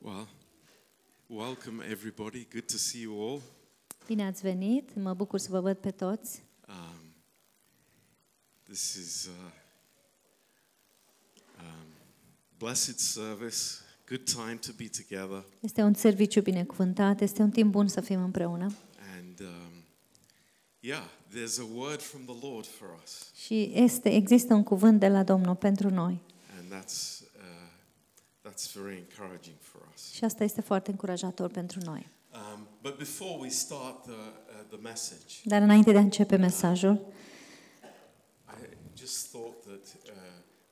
Well, welcome everybody. Good to see you all. Bine ați venit, mă bucur să vă văd pe toți. Um, this is uh, um, blessed service. Good time to be together. Este un serviciu binecuvântat, este un timp bun să fim împreună. And um, yeah, there's a word from the Lord for us, Și este, există un cuvânt de la Domnul pentru noi. and that's uh, that's very encouraging for us. Și asta este foarte încurajator pentru noi. Um, but before we start the uh, the message, Dar înainte de a începe mesajul, I just thought that uh,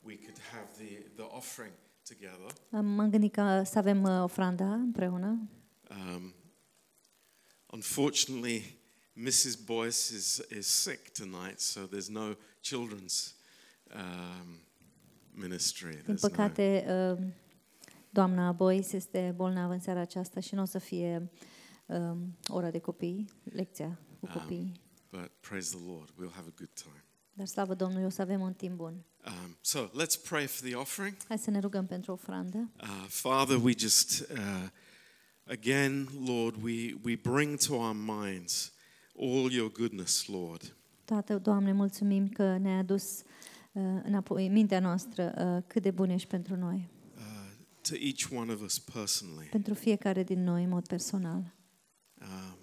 we could have the the offering together. am- m-am gândit că să avem uh, ofranda împreună. Um, unfortunately, Mrs. Boyce is, is sick tonight, so there's no children's um, ministry. Din There's no, păcate, uh, doamna Boyce este bolnavă în seara aceasta și nu o să fie um, ora de copii, lecția cu Um, copiii. but praise the Lord, we'll have a good time. Dar slavă Domnului, o să avem un timp bun. Um, so let's pray for the offering. Hai să ne rugăm pentru ofrandă. Uh, Father, we just, uh, again, Lord, we, we bring to our minds all your goodness, Lord. Tată, Doamne, mulțumim că ne-ai adus uh, înapoi în mintea noastră uh, cât de bun ești pentru noi, Uh, to each one of us personally. pentru fiecare din noi în mod personal. Um,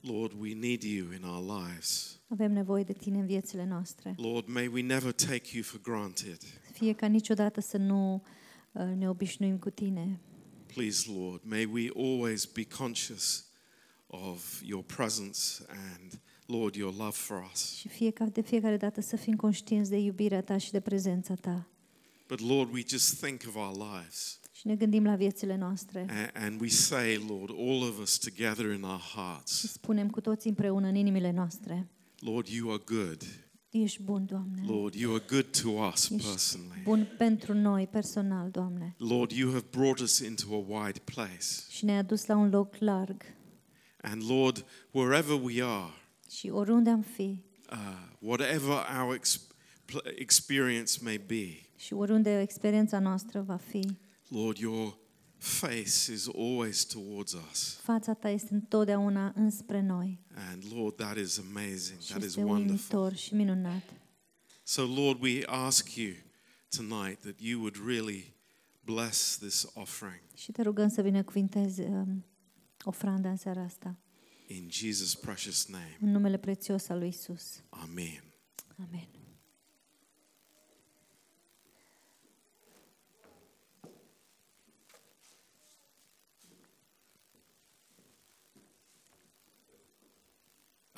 Lord, we need you in our lives. Avem nevoie de Tine în viețile noastre. Lord, may we never take you for granted. Fie ca niciodată să nu uh, ne obișnuim cu Tine. Please, Lord, may we always be conscious of your presence and, Lord, your love for us. Și fie ca de fiecare dată să fim conștienți de iubirea Ta și de prezența Ta. But, Lord, we just think of our lives Și ne gândim la viețile noastre a- and we say, Lord, all of us together in our și hearts, spunem cu toți împreună în inimile noastre, Lord, you are good. Ești bun, Doamne. Lord, you are good to us Ești personally. bun pentru noi, personal, Doamne. Lord, you have brought us into a wide place. Și ne-ai adus la un loc larg. And Lord, wherever we are, Și oriunde am fi, uh, whatever our ex- pl- experience may be, Și oriunde experiența noastră va fi, Lord, your face is always towards us. fața ta este întotdeauna înspre noi. And Lord, that is amazing. Și That is este wonderful. uimitor și minunat. So, Lord, we ask you tonight that you would really bless this offering Și te rugăm să binecuvintezi um, ofranda în seara asta. in Jesus' precious name. În numele prețios al lui Isus. Amen. Amen.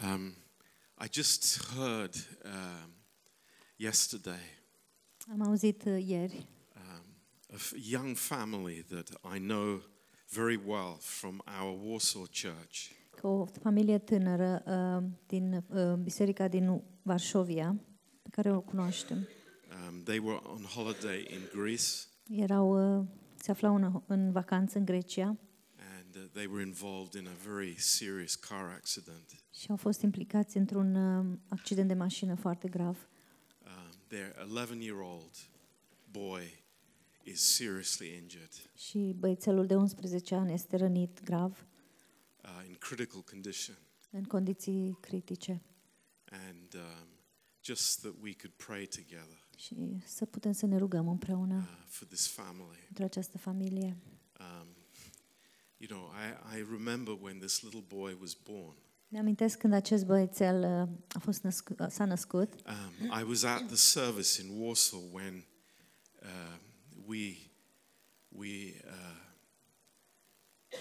Um, I just heard um, yesterday Am auzit uh, ieri. um, a f- young family that I know very well from our Warsaw church. că o familie tânără uh, din uh, biserica din Varșovia, pe care o cunoaștem, Um, they were on holiday in Greece. Erau, uh, se aflau în, în vacanță în Grecia and uh, they were involved in a very serious car accident. și au fost implicați într-un uh, accident de mașină foarte grav. Um, their 11 year old boy is seriously injured, Și băiețelul de 11 ani este rănit grav, uh, in critical condition. în condiții critice. And um, just that we could pray together Și să putem să ne rugăm împreună uh, for this family. pentru această familie. Um, you know, I, I remember when this little boy was born. Mi-amintesc când acest băiețel uh, a fost născut, uh, s-a născut. Um, I was at the service in Warsaw when uh, we we uh, um,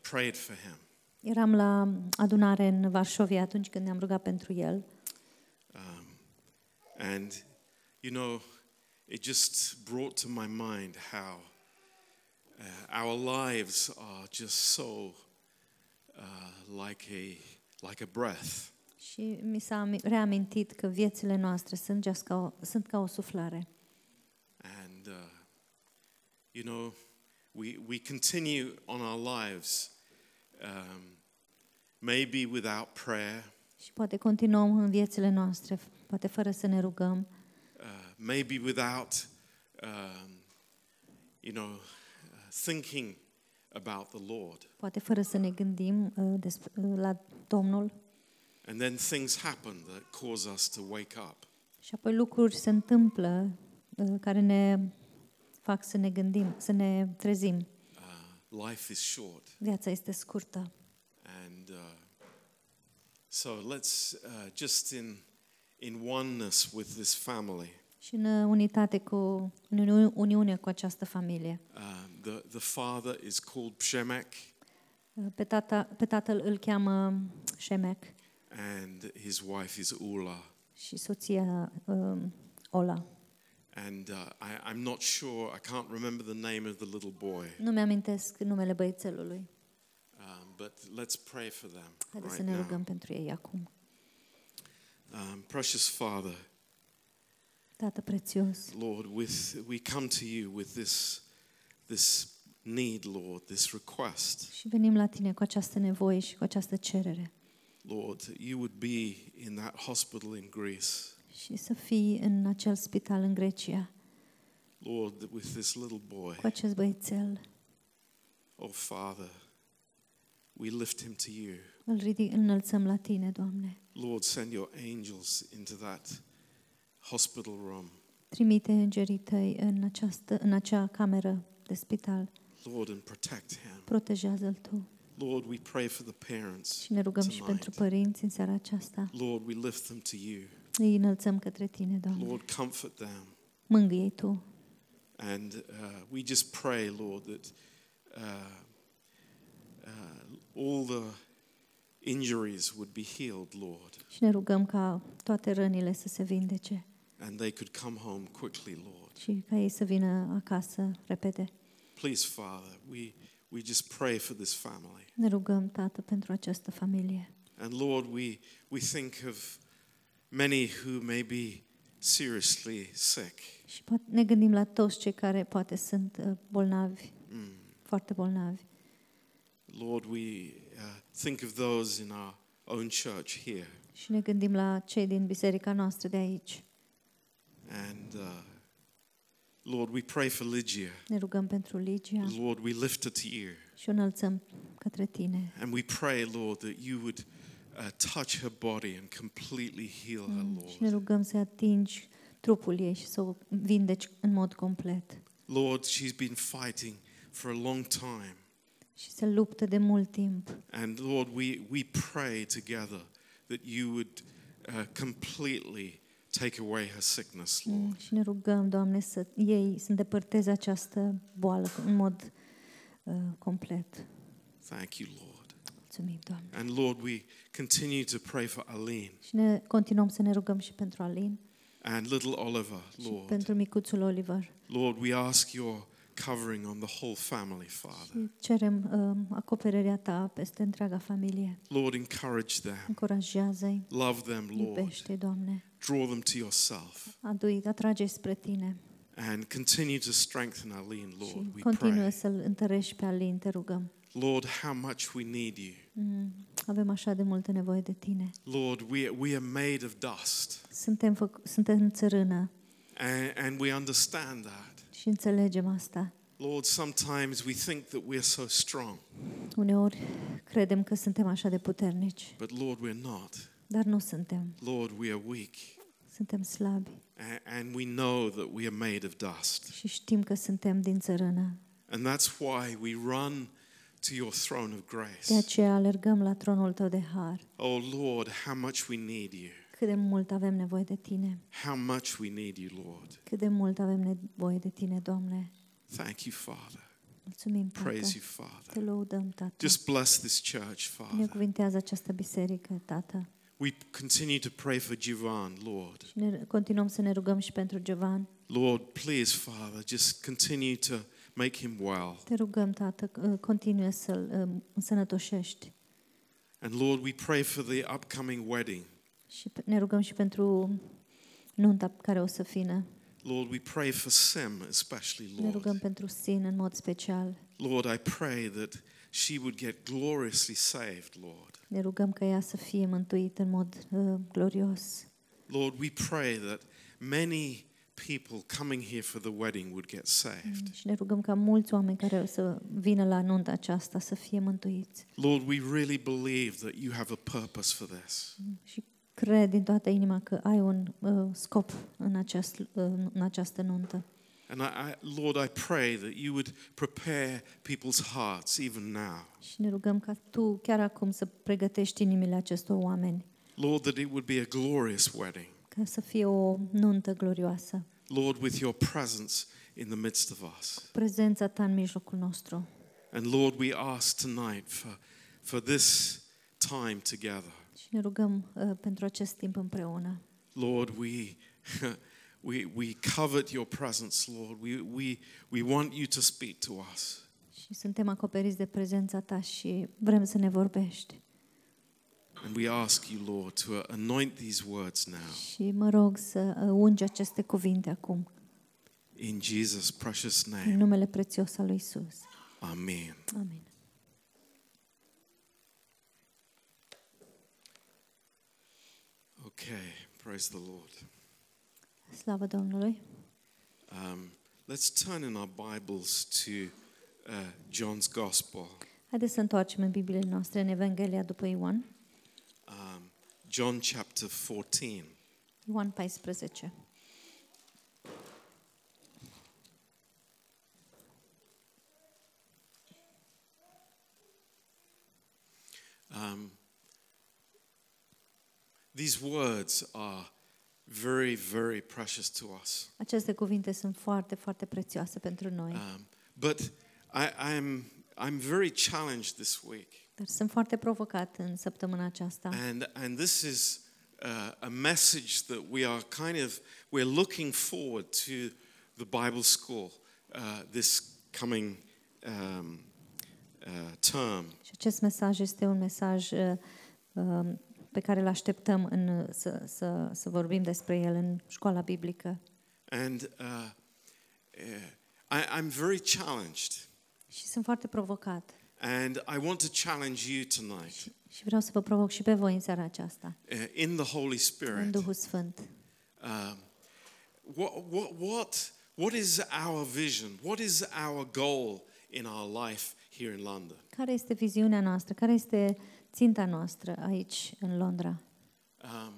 prayed for him. Eram la adunare în Varșovia atunci când ne-am rugat pentru el Um, and you know, it just brought to my mind how uh, our lives are just so uh, like a like a breath. și mi s-a ami- reamintit că viețile noastre sunt, just ca o, sunt ca o suflare. And, uh, you know, we, we continue on our lives, um, maybe without prayer, Și poate continuăm în viețile noastre, poate fără să ne rugăm, uh, maybe without, um, you know, uh, thinking about the Lord. poate fără să ne gândim uh, despre, uh, la Domnul. And then things happen that cause us to wake up. Și apoi lucruri se întâmplă uh, care ne fac să ne gândim, să ne trezim. Uh, life is short. Viața este scurtă. And uh, so let's uh, just in, in oneness with this family. Și în uh, unitate cu în uni- uniune cu această familie. Um, the, the father is called Shemek, Uh, Pe, tata, pe tatăl îl cheamă Shemek and his wife is Ula. și soția uh, Ola. And uh, I, I'm not sure, I can't remember the name of the little boy, Nu mi-amintesc numele băiețelului. um, but let's pray for them Haideți să right ne now. rugăm pentru ei acum. Um, precious Father, Tată prețios, Lord, with, we come to you with this, this need, Lord, this request. și venim la tine cu această nevoie și cu această cerere. Lord, that you would be in that hospital in Greece. Și să fii în acel spital în Grecia Lord, that with this little boy, cu acest băiețel. oh Father, we lift him to you. Îl ridic, înălțăm la tine, Doamne. Lord, send your angels into that hospital room. Trimite îngerii tăi în, această, în acea cameră de spital. Lord, and protect him. Protejează-l tu. Lord, we pray for the parents. Și ne rugăm și tonight. pentru părinți în seara aceasta. Lord, we lift them to you. Îi înălțăm către tine, Doamne. Lord, comfort them. Mângâie tu. And uh, we just pray, Lord, that uh, uh, all the injuries would be healed, Lord, Și ne rugăm ca toate rănile să se vindece and they could come home quickly, Lord. Și ca ei să vină acasă repede. Please, Father, we, we just pray for this family. Ne rugăm, Tată, pentru această familie. And Lord, we, we think of many who may be seriously sick. Și poate ne gândim la toți cei care poate sunt uh, bolnavi, Mm. foarte bolnavi. Lord, we uh, think of those in our own church here. Și ne gândim la cei din biserica noastră de aici. And uh, Lord, we pray for Lygia. Ne rugăm pentru Ligia Lord, we lift her to you. și o înălțăm către tine. And we pray, Lord, that you would uh, touch her body and completely heal her, Mm, Și ne Lord. rugăm să atingi trupul ei și să o vindeci în mod complet. Lord, she's been fighting for a long time. Și se luptă de mult timp. And Lord, we, we pray together that you would uh, completely take away her sickness, Mm, Lord. Și ne rugăm, Doamne, să ei să îndepărteze această boală în mod uh, complet. Thank you, Lord. Mulțumim, Doamne. And Lord, we continue to pray for Aline Și ne continuăm să ne rugăm și pentru Alin and little Oliver, și Lord. pentru micuțul Oliver. Lord, we ask your covering on the whole family, Father. Și cerem um, acoperirea ta peste întreaga familie. Lord, encourage them. Încurajează-i, Love them, Lord. iubește Doamne. Draw them to yourself. Adu-i, atrage spre tine And continue to strengthen Aline, și Lord. We continuă pray. să-l întărești pe Alin, te rugăm. Lord, how much we need you. Mm, avem așa de multă nevoie de tine. Lord, we, we are made of dust. Suntem, făc- suntem țărână And, and we understand that. Și înțelegem asta. Lord, sometimes we think that we're so strong, Uneori credem că suntem așa de puternici, but Lord, we're not. dar nu suntem. Lord, we are weak. Suntem slabi A- And we know that we are made of dust. și știm că suntem din țărână. And that's why we run to your throne of De grace. aceea alergăm la tronul tău de har. Oh Lord, how much we need you. Cât de mult avem nevoie de tine. How much we need you, Lord. Cât de mult avem nevoie de tine, Doamne. Thank you, Father. Mulțumim, Tată. Praise you, Te Father. lăudăm, Tată. Just bless this church, Father. Binecuvintează această biserică, Tată. We continue to pray for Jivan, Lord. Și ne continuăm să ne rugăm și pentru Jovan. Lord, please, Father, just continue to make him well. Te rugăm, Tată, că, uh, continue să-l uh, însănătoșești. And Lord, we pray for the upcoming wedding. Și pe- ne rugăm și pentru nunta care o să fină. Lord, we pray for Sim, especially, Ne rugăm Lord. pentru Sin în mod special. Lord, I pray that she would get gloriously saved, Lord. Ne rugăm ca ea să fie mântuită în mod uh, glorios. Lord, we pray that many people coming here for the wedding would get saved. Și ne rugăm ca mulți oameni care o să vină la nunta aceasta să fie mântuiți. Lord, we really believe that you have a purpose for this. Și cred din toată inima că ai un uh, scop în, acest, uh, în această nuntă. And I, I, Lord, I pray that you would prepare people's hearts even now. Și ne rugăm ca tu chiar acum să pregătești inimile acestor oameni, Lord, that it would be a glorious wedding. ca să fie o nuntă glorioasă. Lord, with your presence in the midst of us. Prezența ta în mijlocul nostru. And Lord, we ask tonight for, for this time together. Și ne rugăm uh, pentru acest timp împreună. Lord, we, we, we covet your presence, Lord. We, we, we want you to speak to us. Și suntem acoperiți de prezența ta și vrem să ne vorbești. And we ask you, Lord, to anoint these words now. Și mă rog să uh, ungi aceste cuvinte acum, In Jesus' precious în name. numele prețios al lui Isus. Amen. Amin. Okay, praise the Lord. Slavă Domnului. Um, let's turn in our Bibles to uh, John's Gospel. Haideți să întoarcem în Bibliile noastre în Evanghelia după Ioan, Um, John chapter 14. Ioan 14. Um, these words are very, very precious to us. Aceste cuvinte sunt foarte, foarte prețioase pentru noi, Um, but I, I'm, I'm very challenged this week. dar sunt foarte provocat în săptămâna aceasta. And, and this is uh, a message that we are kind of, we're looking forward to the Bible school uh, this coming um, uh, term. Și acest mesaj este un mesaj uh, um, pe care îl așteptăm în, să, să, să vorbim despre el în școala biblică. And uh, uh, I, I'm very challenged. Și sunt foarte provocat. And I want to challenge you tonight Și vreau să vă provoc și pe voi în seara aceasta, uh, in the Holy în Spirit. Duhul Sfânt. Um, what, what, what, what is our vision? What is our goal in our life here in London? Care este viziunea noastră? Care este ținta noastră aici, în Londra? Um,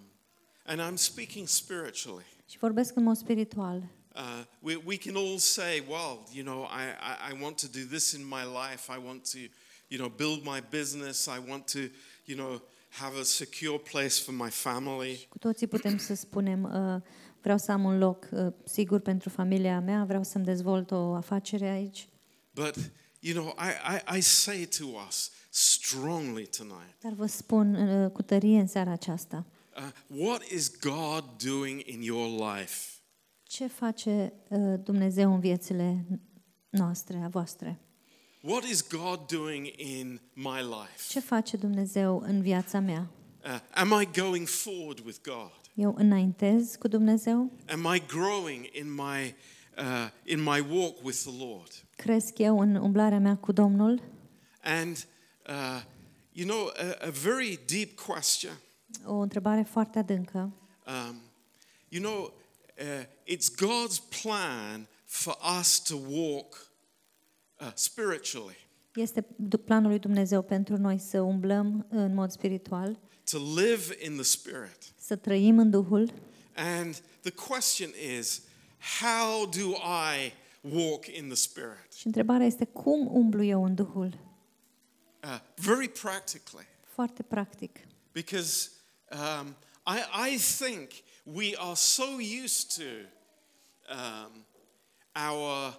and I'm speaking spiritually. Și vorbesc în mod spiritual. Uh, we, we can all say, well, you know, I, I, I want to do this in my life. I want to, you know, build my business. I want to, you know, have a secure place for my family. Cu toții putem să spunem, uh, vreau să am un loc uh, sigur pentru familia mea, vreau să-mi dezvolt o afacere aici. But, you know, I, I, I say to us strongly tonight, Dar vă spun uh, cu tărie în seara aceasta, uh, what is God doing in your life? ce face uh, Dumnezeu în viețile noastre, a voastre? What is God doing in my life? Ce face Dumnezeu în viața mea? Uh, am I going forward with God? Eu înaintez cu Dumnezeu? Am I growing in my, uh, in my walk with the Lord? Cresc eu în umblarea mea cu Domnul? And, uh, you know, a, a very deep question. O întrebare foarte adâncă. Um, you know, uh, it's God's plan for us to walk uh, spiritually, Este du- planul lui Dumnezeu pentru noi să umblăm în mod spiritual, to live in the Spirit. să trăim în Duhul And the question is, how do I walk in the Spirit? și întrebarea este cum umblu eu în Duhul? Uh, very practically, Foarte practic. because um, I, I think we are so used to um, our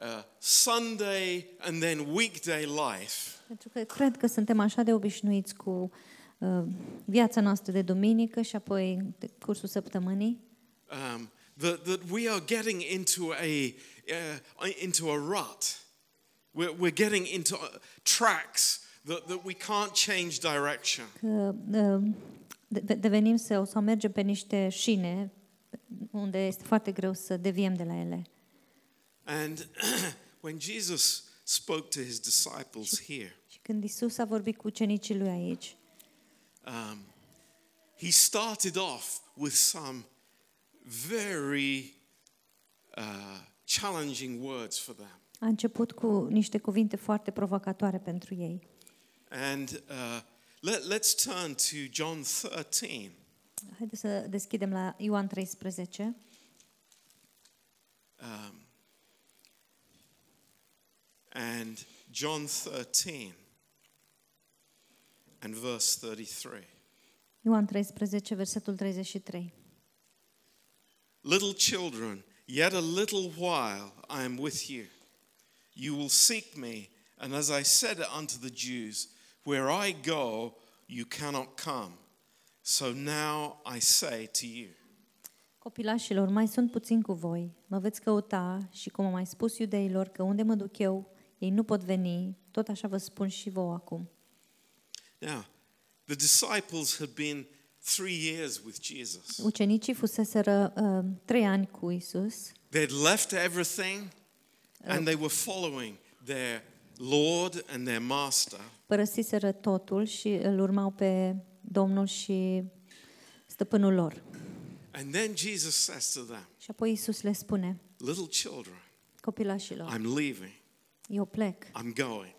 uh, Sunday and then weekday life Pentru că cred că suntem așa de obișnuiți cu uh, viața noastră de duminică și apoi de cursul săptămânii, um, that, that we are getting into a, uh, into a rut. We're, we're getting into uh, tracks that, that we can't change direction. că de- devenim sau, sau mergem pe niște șine unde este foarte greu să deviem de la ele. And when Jesus spoke to his disciples here, Și când Isus a vorbit cu ucenicii lui aici, um, he started off with some very uh, challenging words for them. A început cu niște cuvinte foarte provocatoare pentru ei. And uh, let, let's turn to John 13. Haideți să deschidem la Ioan 13. Um, and John 13 and verse 33. Ioan 13, versetul 33. Little children, yet a little while I am with you. You will seek me, and as I said unto the Jews, where I go, you cannot come. So now I say to you. Copilașilor, mai sunt puțin cu voi, mă veți căuta și cum am mai spus iudeilor că unde mă duc eu, ei nu pot veni, tot așa vă spun și vouă acum. Now, the disciples had been three years with Jesus. Ucenicii fuseseră uh, trei ani cu Isus, They'd left everything and they were following their Lord and their Master. părăsiseră totul și îl urmau pe Domnul și stăpânul lor. And then Jesus says to them, Și apoi Isus le spune, Little children, copilașilor, I'm leaving, eu plec, I'm going,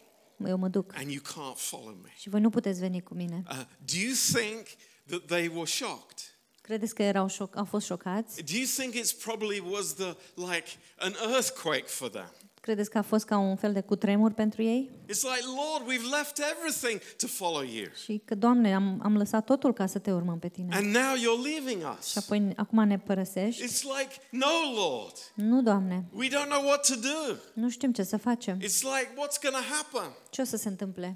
eu mă duc and you can't follow me. și voi nu puteți veni cu mine. Uh, do you think that they were shocked? Credeți că erau șoc, au fost șocați? Do you think it's probably was the like an earthquake for them? Credeți că a fost ca un fel de cutremur pentru ei? It's like, Lord, we've left everything to follow you. Și că, Doamne, am, am lăsat totul ca să te urmăm pe tine. And now you're leaving Și us. apoi acum ne părăsești? It's like, no, Lord. Nu, Doamne, We don't know what to do. nu știm ce să facem. It's like, what's going to happen? Ce o să se întâmple?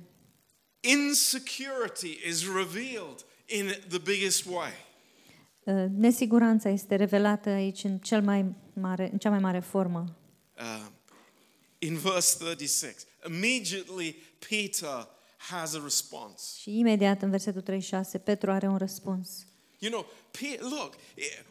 Insecurity is revealed in the biggest way. Uh, Nesiguranța este revelată aici în, cel mai mare, în cea mai mare formă. Uh, in verse 36, immediately Peter has a response. Și imediat în versetul 36, Petru are un răspuns. You know, Pe- look,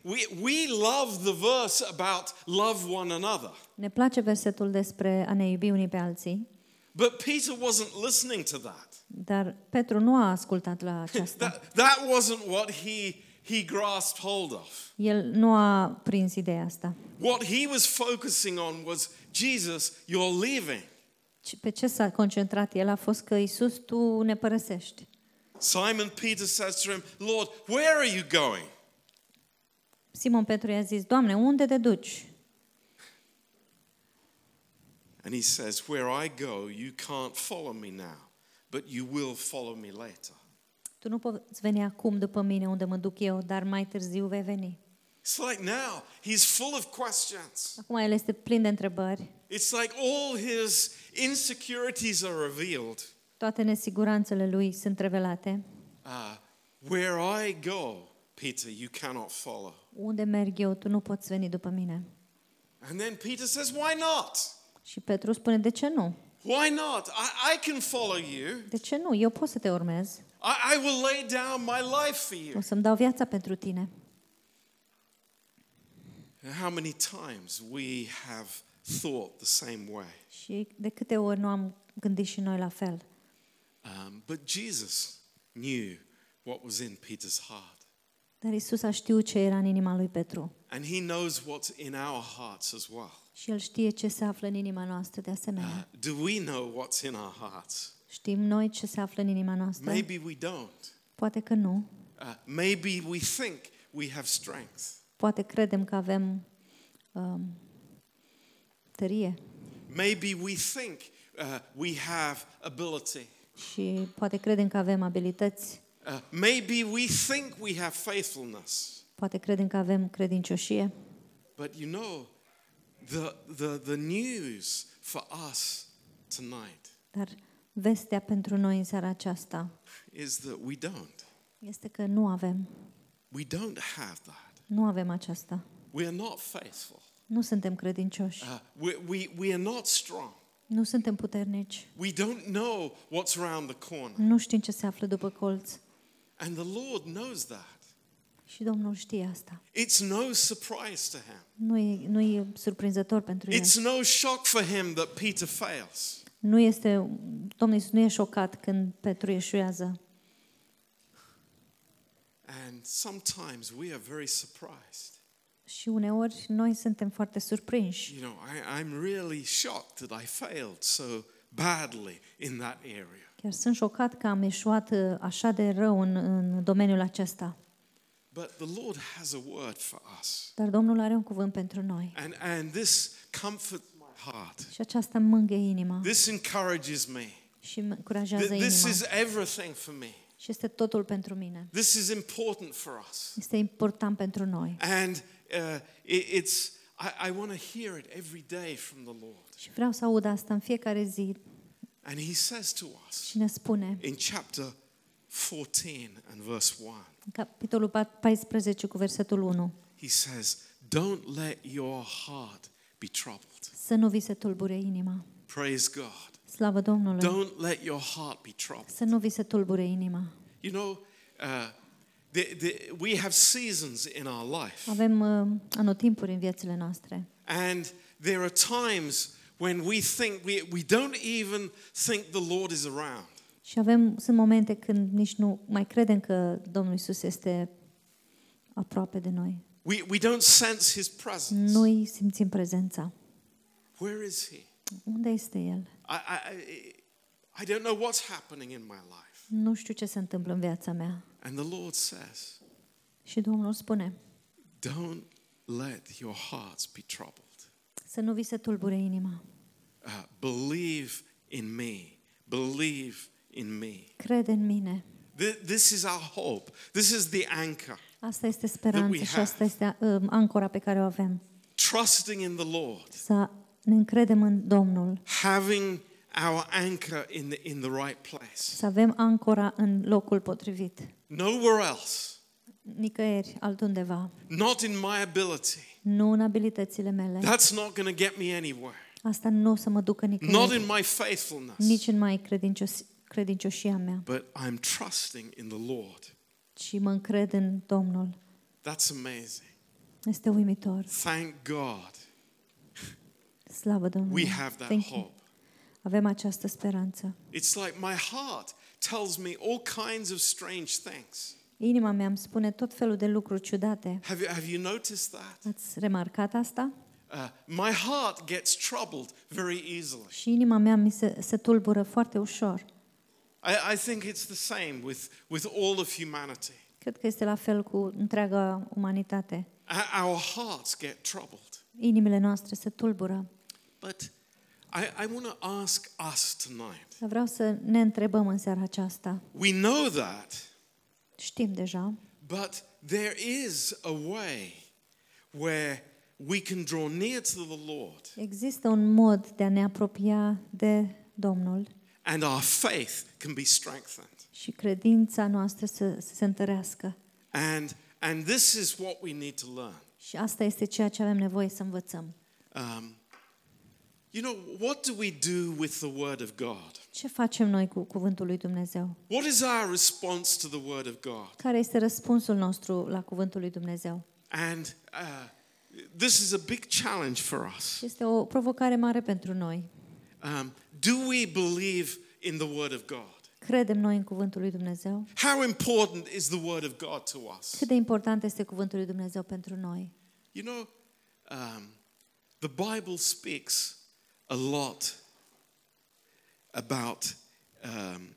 we, we love the verse about love one another. Ne place versetul despre a ne iubi unii pe alții, But Peter wasn't listening to that. dar Petru nu a ascultat la aceasta. That, that wasn't what he, he grasped hold of. El nu a prins ideea asta. What he was focusing on was Jesus, you're leaving. Ci Pe ce s-a concentrat el a fost că Isus tu ne părăsești. Simon Peter says to him, Lord, where are you going? Simon Petru i-a zis, Doamne, unde te duci? And he says, Where I go, you can't follow me now, but you will follow me later. Tu nu poți veni acum după mine unde mă duc eu, dar mai târziu vei veni. It's like now, he's full of questions. Acum el este plin de întrebări. It's like all his insecurities are revealed. Toate nesiguranțele lui sunt revelate. Uh, where I go, Peter, you cannot follow. Unde merg eu, tu nu poți veni după mine. And then Peter says, Why not? Și Petru spune, de ce nu? Why not? I, I can follow you. De ce nu? Eu pot să te urmez. I, I will lay down my life for you. O să-mi dau viața pentru tine. How many times we have thought the same way? Și de câte ori nu am gândit și noi la fel. Um, but Jesus knew what was in Peter's heart. Dar Isus a știut ce era în inima lui Petru. And he knows what's in our hearts as well. Și el știe ce se află în inima noastră de asemenea. Uh, do we know what's in our hearts? Știm noi ce se află în inima noastră? Maybe we don't. Poate că nu. Uh, maybe we think we have strength. Poate credem că avem um, tărie. Maybe we think uh, we have ability. Și poate credem că avem abilități. Uh, maybe we think we have faithfulness. Poate credem că avem credincioșie. But you know, the, the, the news for us tonight Dar vestea pentru noi în seara aceasta is that we don't. este că nu avem. We don't have that. Nu avem aceasta. We are not faithful. Nu suntem credincioși. Uh, we, we, we are not strong. Nu suntem puternici. We don't know what's around the corner. Nu știm ce se află după colț. And the Lord knows that. Și Domnul știe asta. It's no surprise to him. Nu e, nu e surprinzător pentru el. It's no shock for him that Peter fails. Nu este, Domnul Iisus nu e șocat când Petru eșuează. And sometimes we are very surprised. Și uneori noi suntem foarte surprinși. You know, I, I'm really shocked that I failed so badly in that area. Chiar sunt șocat că am eșuat uh, așa de rău în, în domeniul acesta. But the Lord has a word for us. Dar Domnul are un cuvânt pentru noi. And, and this comforts my heart. Și aceasta îmi mângâie inima This encourages me. și îmi încurajează Th- This inima. is everything for me. Și este totul pentru mine. This is important for us. Este important pentru noi. And uh, it, it's, I, I want to hear it every day from the Lord. Și vreau să aud asta în fiecare zi. And He says to us Și ne spune in chapter 14 and verse 1, în capitolul 14 cu versetul 1 He says, Don't let your heart be troubled. Să nu vi se tulbure inima. Praise God. Slavă Domnului! Don't let your heart be troubled. Să nu vi se tulbure inima. You know, uh, the, the, we have seasons in our life, Avem uh, anotimpuri în viețile noastre. and there are times when we think we, we don't even think the Lord is around. Și avem, sunt momente când nici nu mai credem că Domnul Isus este aproape de noi. We, we don't sense His presence. Nu-i simțim prezența. Where is He? Unde este El? I, I, I- I don't know what's happening in my life. Nu știu ce se întâmplă în viața mea. And the Lord says, Și Domnul spune Don't let your hearts be troubled. să nu vi se tulbure inima. Uh, believe in me. Believe in me. Crede în mine. Th- This is our hope. This is the anchor. Asta este we speranța și have. asta este uh, ancora pe care o avem. Trusting in the Lord. Să ne încredem în Domnul, Having our anchor in the, in the right place. să avem ancora în locul potrivit. Nowhere else. Nicăieri, altundeva. Not in my ability. Nu în abilitățile mele. That's not going to get me anywhere. Asta nu o să mă ducă Not nicăieri. in my faithfulness. Nici în mai credincios, credincioșia mea. But I'm trusting in the Lord. Și mă încred în Domnul. That's amazing. Este uimitor. Thank God Slavă Domnului. we have that Thank you. hope. Avem această speranță. It's like my heart tells me all kinds of strange things. Inima mea îmi spune tot felul de lucruri ciudate. Have you, have you noticed that? Ați remarcat asta? Uh, my heart gets troubled very easily. Și inima mea mi se, se tulbură foarte ușor. I, I think it's the same with, with all of humanity. Cred că este la fel cu întreaga umanitate. Our our hearts get troubled. Inimile noastre se tulbură. But I, I want to ask us tonight. Dar vreau să ne întrebăm în seara aceasta. We know that, Știm deja, but there is a way where we can draw near to the Lord există un mod de a ne apropia de Domnul and our faith can be strengthened. și credința noastră să, să se întărească. And, and this is what we need to learn. Și asta este ceea ce avem nevoie să învățăm. Um, you know, what do we do with the Word of God? Ce facem noi cu cuvântul lui Dumnezeu? What is our response to the Word of God? Care este răspunsul nostru la cuvântul lui Dumnezeu? And uh, this is a big challenge for us. Este o provocare mare pentru noi. Um, do we believe in the Word of God? Credem noi în cuvântul lui Dumnezeu? How important is the Word of God to us? Cât de important este cuvântul lui Dumnezeu pentru noi? You know, um, the Bible speaks a lot about um,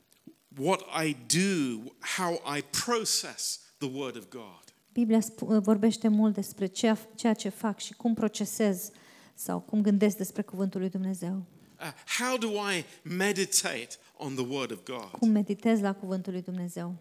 what I do, how I process the Word of God. Biblia vorbește mult despre ceea, ceea ce fac și cum procesez sau cum gândesc despre cuvântul lui Dumnezeu. Uh, how do I meditate on the Word of God? Cum meditez la cuvântul lui Dumnezeu.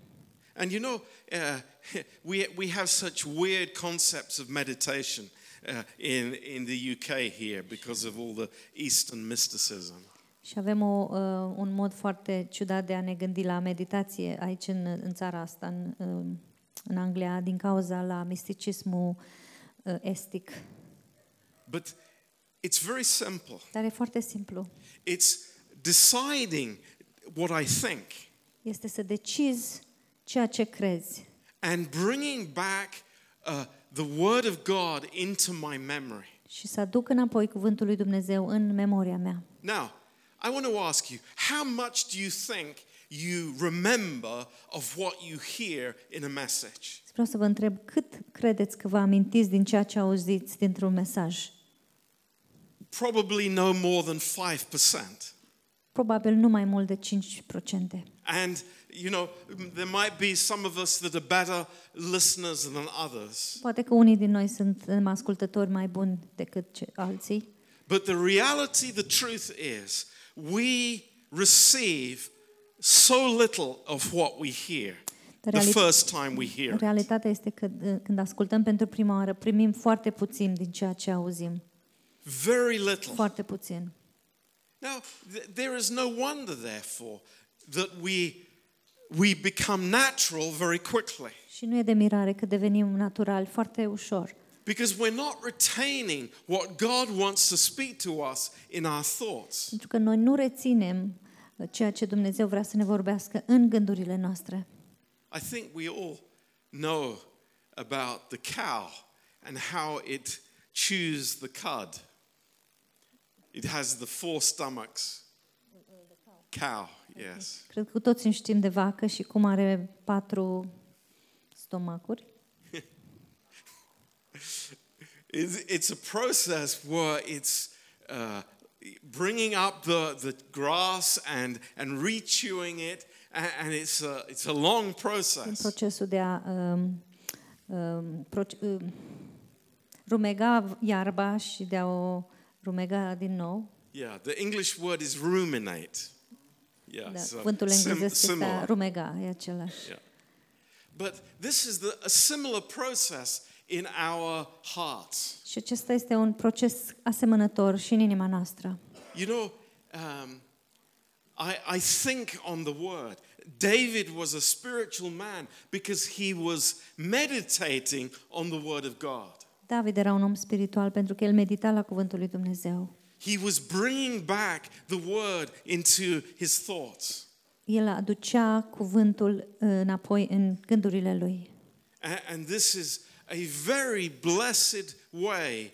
And you know, uh, we, we have such weird concepts of meditation uh, in, in the UK here because of all the Eastern mysticism. Și avem o, uh, un mod foarte ciudat de a ne gândi la meditație aici în, în țara asta, în, uh, în Anglia, din cauza la misticismul uh, estic. But it's very simple. Dar e foarte simplu. It's deciding what I think Este să decizi ceea ce crezi and bringing back uh, the Word of God into my memory. și să aduc înapoi cuvântul lui Dumnezeu în memoria mea. Now, I want to ask you, how much do you think you remember of what you hear in a message? vreau să vă întreb cât credeți că vă amintiți din ceea ce auziți dintr-un mesaj? Probably no more than 5%. Probabil nu mai mult de 5%. And, you know, there might be some of us that are better listeners than others. Poate că unii din noi sunt ascultători mai buni decât ce- alții, But the reality, the truth is, we receive so little of what we hear the Reali- first time we hear it. realitatea este că uh, când ascultăm pentru prima oară, primim foarte puțin din ceea ce auzim. Very little. Foarte puțin. Now, th- there is no wonder, therefore, that we, we become natural very quickly Și nu e de mirare că devenim naturali foarte ușor. because we're not retaining what God wants to speak to us in our thoughts. Pentru că noi nu reținem uh, ceea ce Dumnezeu vrea să ne vorbească în gândurile noastre. I think we all know about the cow and how it chews the cud. It has the four stomachs. Cow, yes. Cred că cu toții știm de vacă și cum are patru stomacuri. It's, it's a process where it's uh, bringing up the, the grass and, and re-chewing it, and, and it's, a, it's a long În process. procesul de a um, um, proce- um, rumega iarba și de a o rumega din nou. Yeah, the English word is ruminate. Yeah, Da, so cuvântul sim- englezesc este a similar. rumega, e același. Yeah. But this is the, a similar process in our hearts. Și acesta este un proces asemănător și în inima noastră. You know, um, I, I think on the word. David was a spiritual man because he was meditating on the word of God. David era un om spiritual pentru că el medita la cuvântul lui Dumnezeu. He was bringing back the word into his thoughts. El aducea cuvântul uh, înapoi în gândurile lui. A- And this is a very blessed way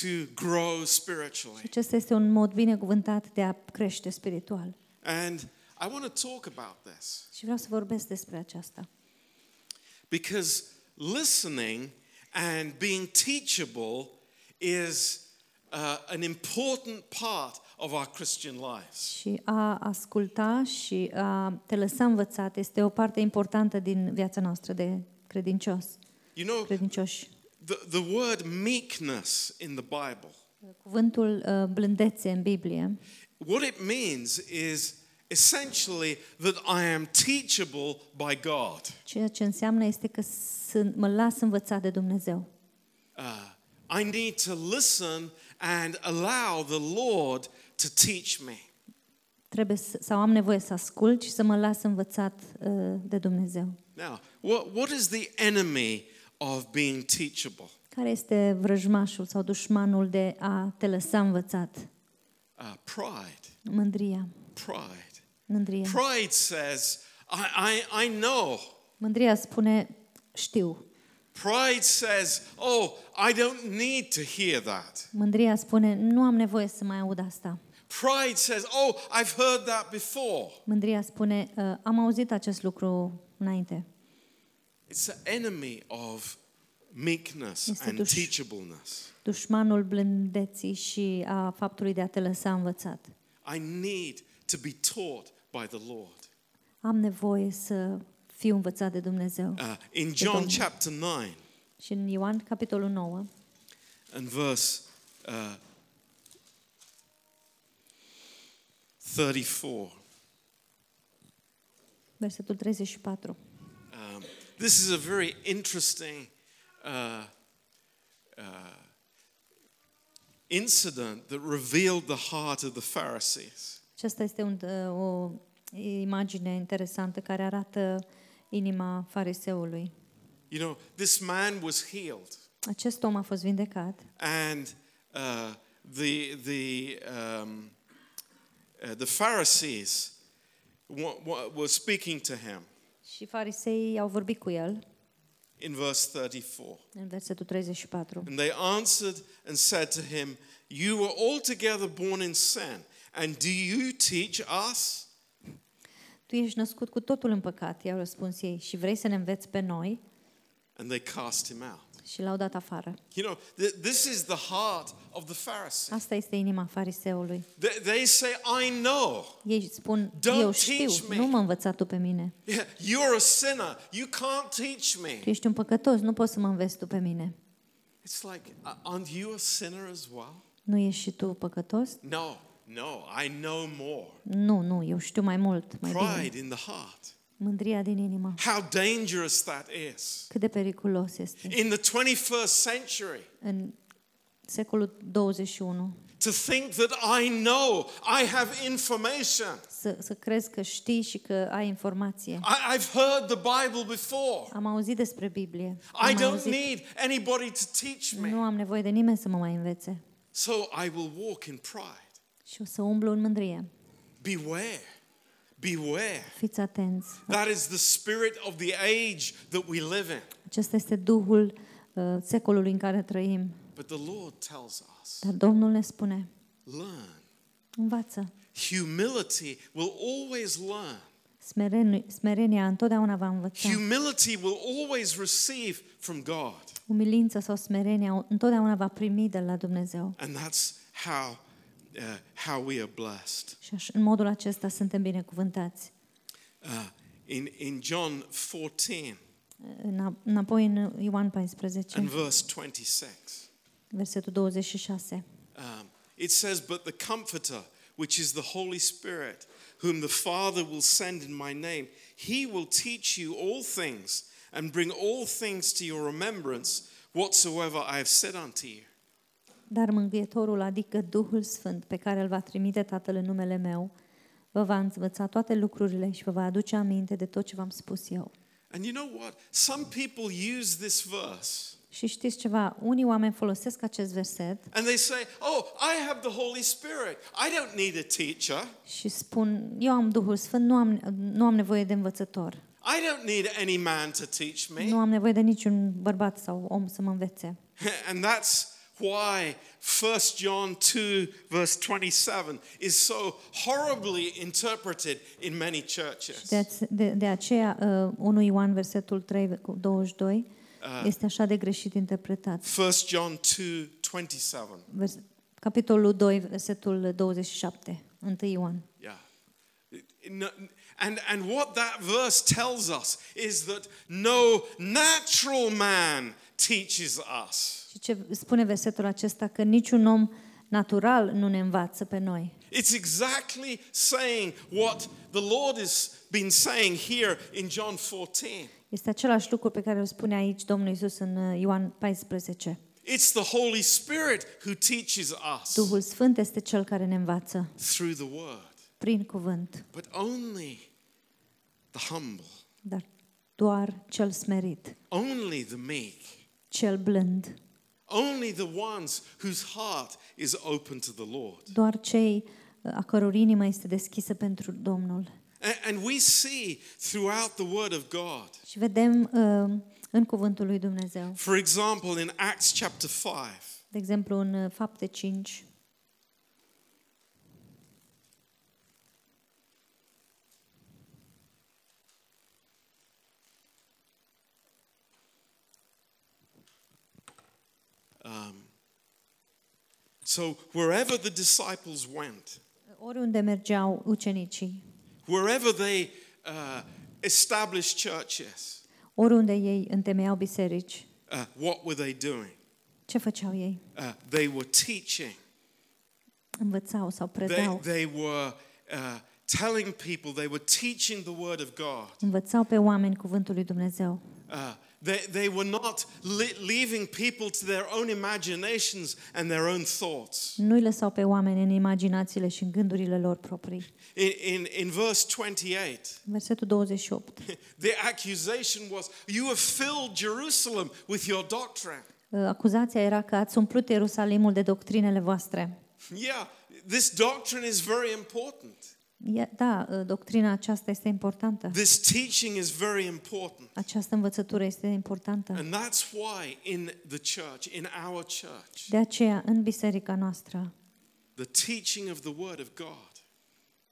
to grow spiritually. Acesta este un mod binecuvântat de a crește spiritual. And I want to talk about this Și vreau să vorbesc despre aceasta. because listening and being teachable is uh, an important part of our Christian lives. Și a asculta și a te lăsa învățat este o parte importantă din viața noastră de credincios, You know, credincioși. the, the word meekness in the Bible, Cuvântul uh, blândețe în Biblie what it means is essentially that I am teachable by God. ceea ce înseamnă este că sunt, mă las învățat de Dumnezeu. Uh, I need to listen and allow the Lord to teach me. Trebuie să, sau am nevoie să ascult și să mă las învățat uh, de Dumnezeu. Now, what, what is the enemy of being teachable? Care este vrăjmașul sau dușmanul de a te lăsa învățat? Uh, pride. Mândria. Pride. Mândria. Pride says, I, I, I know. Mândria spune, știu. Pride says, oh, I don't need to hear that. Mândria spune, nu am nevoie să mai aud asta. Pride says, oh, I've heard that before. Mândria spune, "Uh, am auzit acest lucru înainte. It's the enemy of meekness Este and duș- teachableness. Dușmanul blândeții și a faptului de a te lăsa învățat. I need to be taught by the Lord. Am nevoie să fiu învățat de Dumnezeu. Uh, in John Domnul. chapter 9 Și în Ioan, capitolul 9, and verse uh, 34, versetul 34. um, this is a very interesting uh, uh, incident that revealed the heart of the Pharisees. Aceasta este un, uh, o imagine interesantă care arată inima fariseului. You know, this man was healed, Acest om a fost vindecat and uh, the the um, uh, the Pharisees wa- wa- were speaking to him și fariseii au vorbit cu el in verse 34. în versetul 34. And they answered and said to him, You were altogether born in sin, and do you teach us? Tu ești născut cu totul în păcat, i-au răspuns ei, și vrei să ne înveți pe noi? and they cast him out. și l-au dat afară. You know, th- this is the heart of the Pharisee. Asta este inima fariseului. They, they say, I know. Ei spun, Don't eu teach știu, me." nu mă învăța tu pe mine. Yeah, You're a sinner. You can't teach me. Tu ești un păcătos, nu poți să mă înveți tu pe mine. It's like, uh, aren't you a sinner as well? Nu ești și tu păcătos? No, no, I know more. Nu, nu, eu știu mai mult, mai bine. Pride in the heart. Mândria din inimă. How dangerous that is. Cât de periculos este. In the 21st century, În secolul 21, to think that I know, I have information. să, să crezi că știi și că ai informație. I, I've heard the Bible before. Am auzit despre Biblie. I Am don't auzit. need anybody to teach me. Nu am nevoie de nimeni să mă mai învețe. So I will walk in pride. Și o să umblu în mândrie. Beware. Beware. Fiți atenți. That is the spirit of the age that we live in. Acesta este Duhul uh, secolului în care trăim. But the Lord tells us Dar Domnul ne spune, learn. învață. Humility will always learn. Smereni, smerenia întotdeauna va învăța. Humility will always receive from God. Umilința sau smerenia întotdeauna va primi de la Dumnezeu. And that's how, uh, how we are blessed. Și în modul acesta suntem binecuvântați. Uh, in, in John 14 În- Înapoi în Ioan 14, and verse 26, versetul 26. um, it says, But the Comforter, which is the Holy Spirit, whom the Father will send in my name, he will teach you all things and bring all things to your remembrance whatsoever I have said unto you. Dar mângâietorul, adică Duhul Sfânt, pe care îl va trimite Tatăl în numele meu, vă va învăța toate lucrurile și vă va aduce aminte de tot ce v-am spus eu. And you know what? Some people use this verse Și știți ceva? Unii oameni folosesc acest verset and they say, Oh, I have the Holy Spirit. I don't need a teacher. și spun, eu am Duhul Sfânt, nu am, nu am nevoie de învățător. I don't need any man to teach me. Nu am nevoie de niciun bărbat sau om să mă învețe. And that's why 1 John 2, verse 27 is so horribly interpreted in many churches. De, de, aceea, uh, 1 Ioan, versetul 3 cu 22, este așa de greșit interpretat. 1 John 2, 27. Vers, capitolul 2, versetul 27, 1 Ioan. Yeah. No- And, and what that verse tells us is that no natural man teaches us. Și ce spune versetul acesta? Că niciun om natural nu ne învață pe noi. It's exactly saying what the Lord has been saying here in John 14. Este același lucru pe care îl spune aici Domnul Isus în uh, Ioan 14. It's the Holy Spirit who teaches us Duhul Sfânt este cel care ne învață through the Word, prin cuvânt, but only the humble, dar doar cel smerit, only the meek, cel blând, only the ones whose heart is open to the Lord. doar cei uh, a căror inimă este deschisă pentru Domnul. A- And we see throughout the Word of God, Și vedem uh, în cuvântul lui Dumnezeu. for example, in Acts chapter 5, De exemplu, în uh, Fapte 5, so wherever the disciples went, oriunde mergeau ucenicii, wherever they uh, established churches, oriunde ei întemeiau biserici, uh, what were they doing? ce făceau ei? Uh, they were teaching. Învățau sau They, predau. they were uh, telling people, they were teaching the Word of God. Învățau pe oameni cuvântul lui Dumnezeu. Uh, they, they were not li- leaving people to their own imaginations and their own thoughts. Nu îi lăsau pe oameni în imaginațiile și în gândurile lor proprii. In, in, in verse 28, Versetul 28. the accusation was, You have filled Jerusalem with your doctrine. Uh, Acuzația era că ați umplut Ierusalimul de doctrinele voastre. Yeah, this doctrine is very important. Ia- Da, uh, doctrina aceasta este importantă. This teaching is very important. Această învățătură este importantă. And that's why in the church, in our church, De aceea, în biserica noastră, the teaching of the Word of God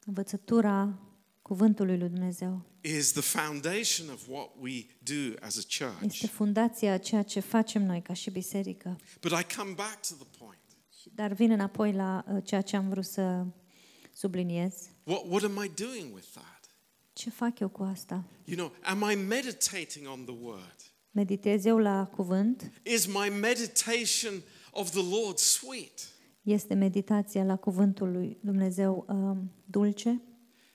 învățătura cuvântul lui Dumnezeu. is the foundation of what we do as a church. Este fundația a ceea ce facem noi ca și biserică. But I come back to the point. Dar vin înapoi la uh, ceea ce am vrut să subliniez. What, what am I doing with that? Ce fac eu cu asta? You know, am I meditating on the word? Meditez eu la cuvânt? Is my meditation of the Lord sweet? Este meditația la cuvântul lui Dumnezeu um, dulce?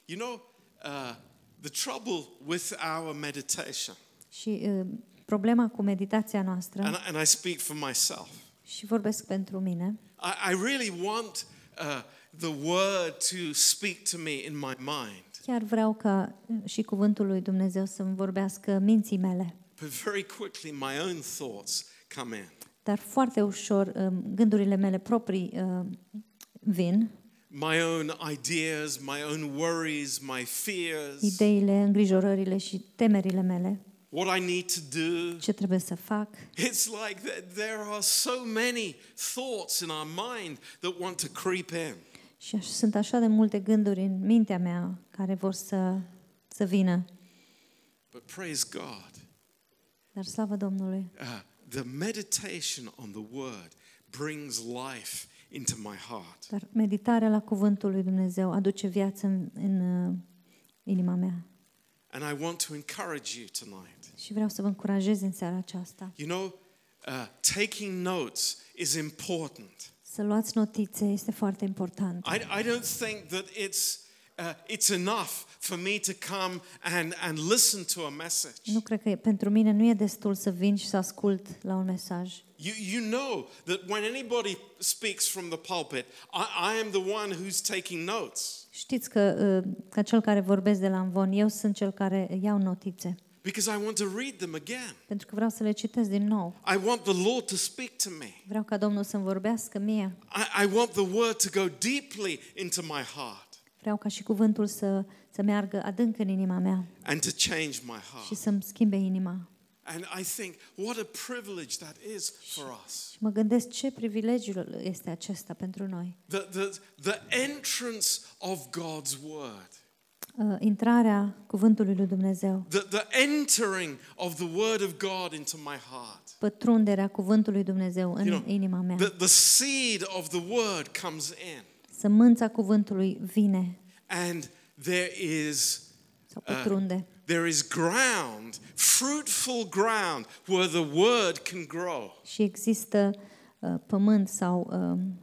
You know, uh, the trouble with our meditation, Și uh, problema cu meditația noastră, and, and I speak for myself, și vorbesc pentru mine, I, I really want uh, the word to speak to me in my mind. chiar vreau ca uh, și cuvântul lui Dumnezeu să-mi vorbească minții mele. But very quickly, my own thoughts come in. Dar foarte ușor um, gândurile mele proprii uh, vin, My own ideas, my own worries, my fears, ideile, îngrijorările și temerile mele, what I need to do. ce trebuie să fac. It's like that there are so many thoughts in our mind that want to creep in. Și aș, sunt așa de multe gânduri în mintea mea care vor să, să vină. But praise God, Dar slavă Domnului, uh, the meditation on the word brings life into my heart. dar meditarea la cuvântul lui Dumnezeu aduce viață în, în uh, inima mea. And I want to encourage you tonight. Și vreau să vă încurajez în seara aceasta. You know, uh, taking notes is important. Să luați notițe este foarte important. I, I don't think that it's, uh, it's enough for me to come and, and listen to a message. Nu cred că e- pentru mine nu e destul să vin și să ascult la un mesaj. You, you know that when anybody speaks from the pulpit, I, I am the one who's taking notes Știți că, uh, ca cel care vorbesc de la învon, eu sunt cel care iau notițe. Because I want to read them again. Pentru că vreau să le citesc din nou. I want the Lord to speak to me. Vreau ca Domnul să-mi vorbească mie. I, I want the word to go deeply into my heart Vreau ca și cuvântul să, să meargă adânc în inima mea and to change my și heart. să-mi schimbe inima. And I think, what a privilege that is for us. Și mă gândesc ce privilegiu este acesta pentru noi. The, the, the entrance of God's word, Uh, intrarea cuvântului lui Dumnezeu, the, the entering of the word of God into my heart. pătrunderea cuvântului Dumnezeu în You know, inima mea. The, the seed of the word comes in, Sămânța cuvântului vine and there is sau pătrunde. there is ground, fruitful ground, where the word can grow. Și există uh, pământ sau um,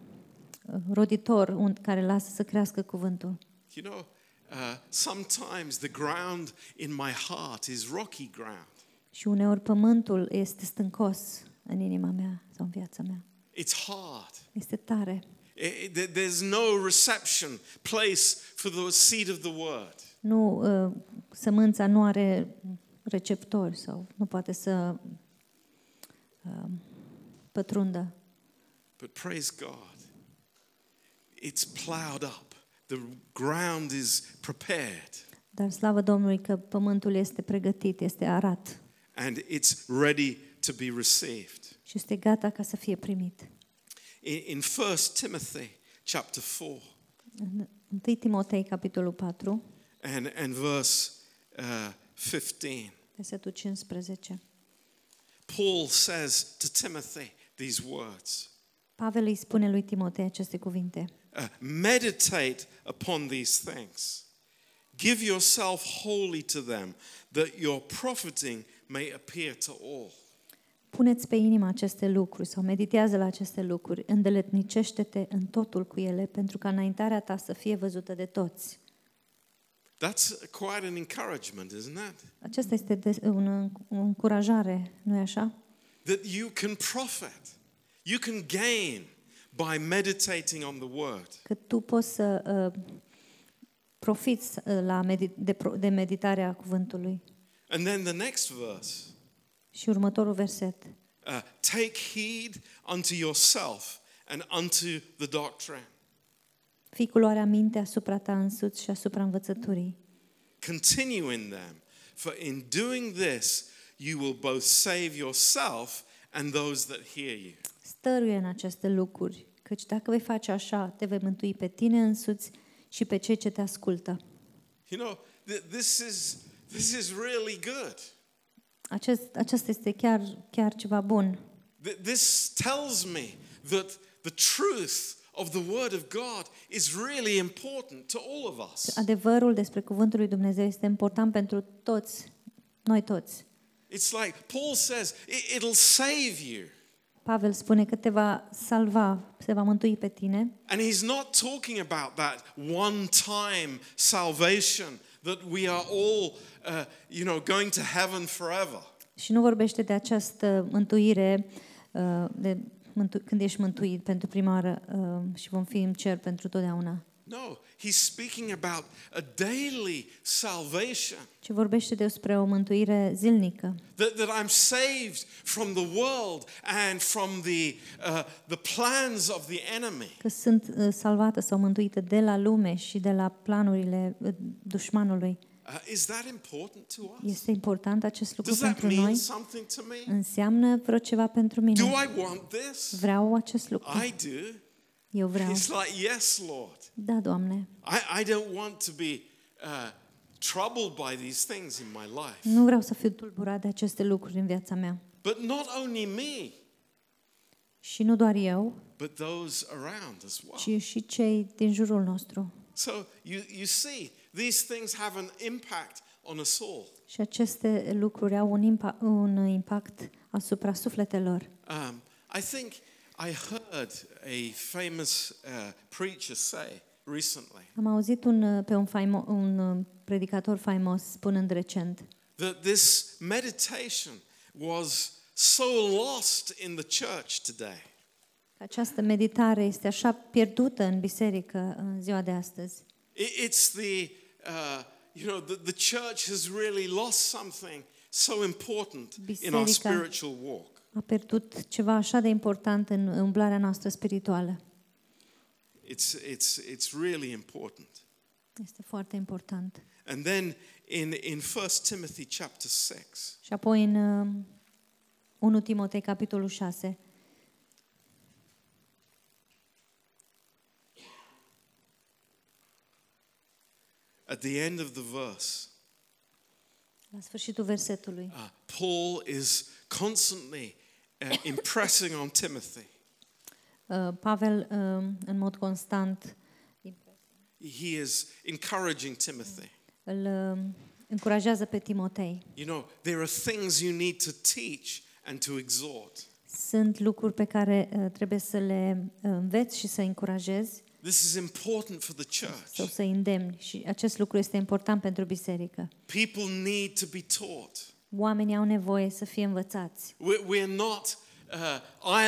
uh, roditor un, care lasă să crească cuvântul. You know, uh, sometimes the ground in my heart is rocky ground. Și uneori pământul este stâncos în inima mea sau în viața mea. It's hard. Este tare. It- it- there's no reception place for the seed of the word. Nu, uh, sămânța nu are receptori sau nu poate să uh, pătrundă. But praise God, it's plowed up. The ground is prepared Dar slavă Domnului că pământul este pregătit, este arat and it's ready to be received. și este gata ca să fie primit. In, in 1 Timothy chapter 4 În 1 Timotei, capitolul 4, and, and verse uh, 15, versetul 15. Paul says to Timothy these words Pavel îi spune lui Timotei aceste cuvinte. Uh, Meditate upon these things, give yourself wholly to them, that your profiting may appear to all. Puneți pe inimă aceste lucruri sau meditează la aceste lucruri, îndeletnicește-te în totul cu ele, pentru ca înaintarea ta să fie văzută de toți. That's quite an encouragement, isn't it? Aceasta este de, un, o încurajare, nu e așa? That you can profit, you can gain by meditating on the word. Că tu poți să uh, profiți uh, la medi- de, pro- de meditarea cuvântului. And then the next verse Și următorul verset. uh, take heed unto yourself and unto the doctrine. Fii cu luarea minte asupra ta însuți și asupra învățăturii. Continue in them, for in doing this you will both save yourself and those that hear you. Stăruie în aceste lucruri, căci dacă vei face așa, te vei mântui pe tine însuți și pe cei ce te ascultă. You know, th- this is this is really good. Acest, acesta este chiar, chiar ceva bun. Th- This tells me that the truth of the Word of God is really important to all of us. Adevărul despre cuvântul lui Dumnezeu este important pentru toți, noi toți. It's like Paul says, "It- it'll save you. Pavel spune că te va salva, se va mântui pe tine And he's not talking about that one time salvation that we are all, uh, you know, going to heaven forever. și nu vorbește de această mântuire uh, de mântu- când ești mântuit pentru prima oară uh, și vom fi în cer pentru totdeauna. No, he's speaking about a daily salvation. ci vorbește despre o mântuire zilnică, That, that I'm saved from the world and from the, uh, the plans of the enemy. că sunt uh, salvată sau mântuită de la lume și de la planurile uh, dușmanului. Uh, is that important to us? Este important acest lucru Does that pentru mean noi? something to me? Înseamnă vreo ceva pentru Do mine? I want this? Vreau acest lucru. I do. Eu vreau. It's like, yes, Lord. Da, Doamne. I, I don't want to be uh, troubled by these things in my life. Nu vreau să fiu tulburat de aceste lucruri în viața mea. But not only me, Și nu doar eu, but those around as well. ci și cei din jurul nostru. So you, you see, these things have an impact on us all. Și aceste lucruri au un, impa- un impact asupra sufletelor. Um, I think I heard a famous uh, preacher say recently Am auzit un, uh, pe un, faimo- un uh, predicator faimos spunând recent that this meditation was so lost in the church today. că această meditare este așa pierdută în biserică în ziua de astăzi. It- It's the, uh, you know, the, the church has really lost something so important in our Biserica- spiritual walk. A pierdut ceva așa de important în umblarea noastră spirituală. It's, it's, it's really important. Este foarte important. And then in, in 1 Timothy chapter 6, Și apoi în uh, 1 Timotei, capitolul 6, at the end of the verse, la sfârșitul versetului, uh, Paul is constantly uh, impressing on Timothy. Uh, Pavel uh, în mod constant He is encouraging Timothy. îl uh, încurajează pe Timotei. You know, there are things you need to teach and to exhort. Sunt lucruri pe care uh, trebuie să le uh, înveți și să încurajezi This is important for the church. sau să îndemni și acest lucru este important pentru biserică. People need to be taught. Oamenii au nevoie să fie învățați. We're, we're not uh,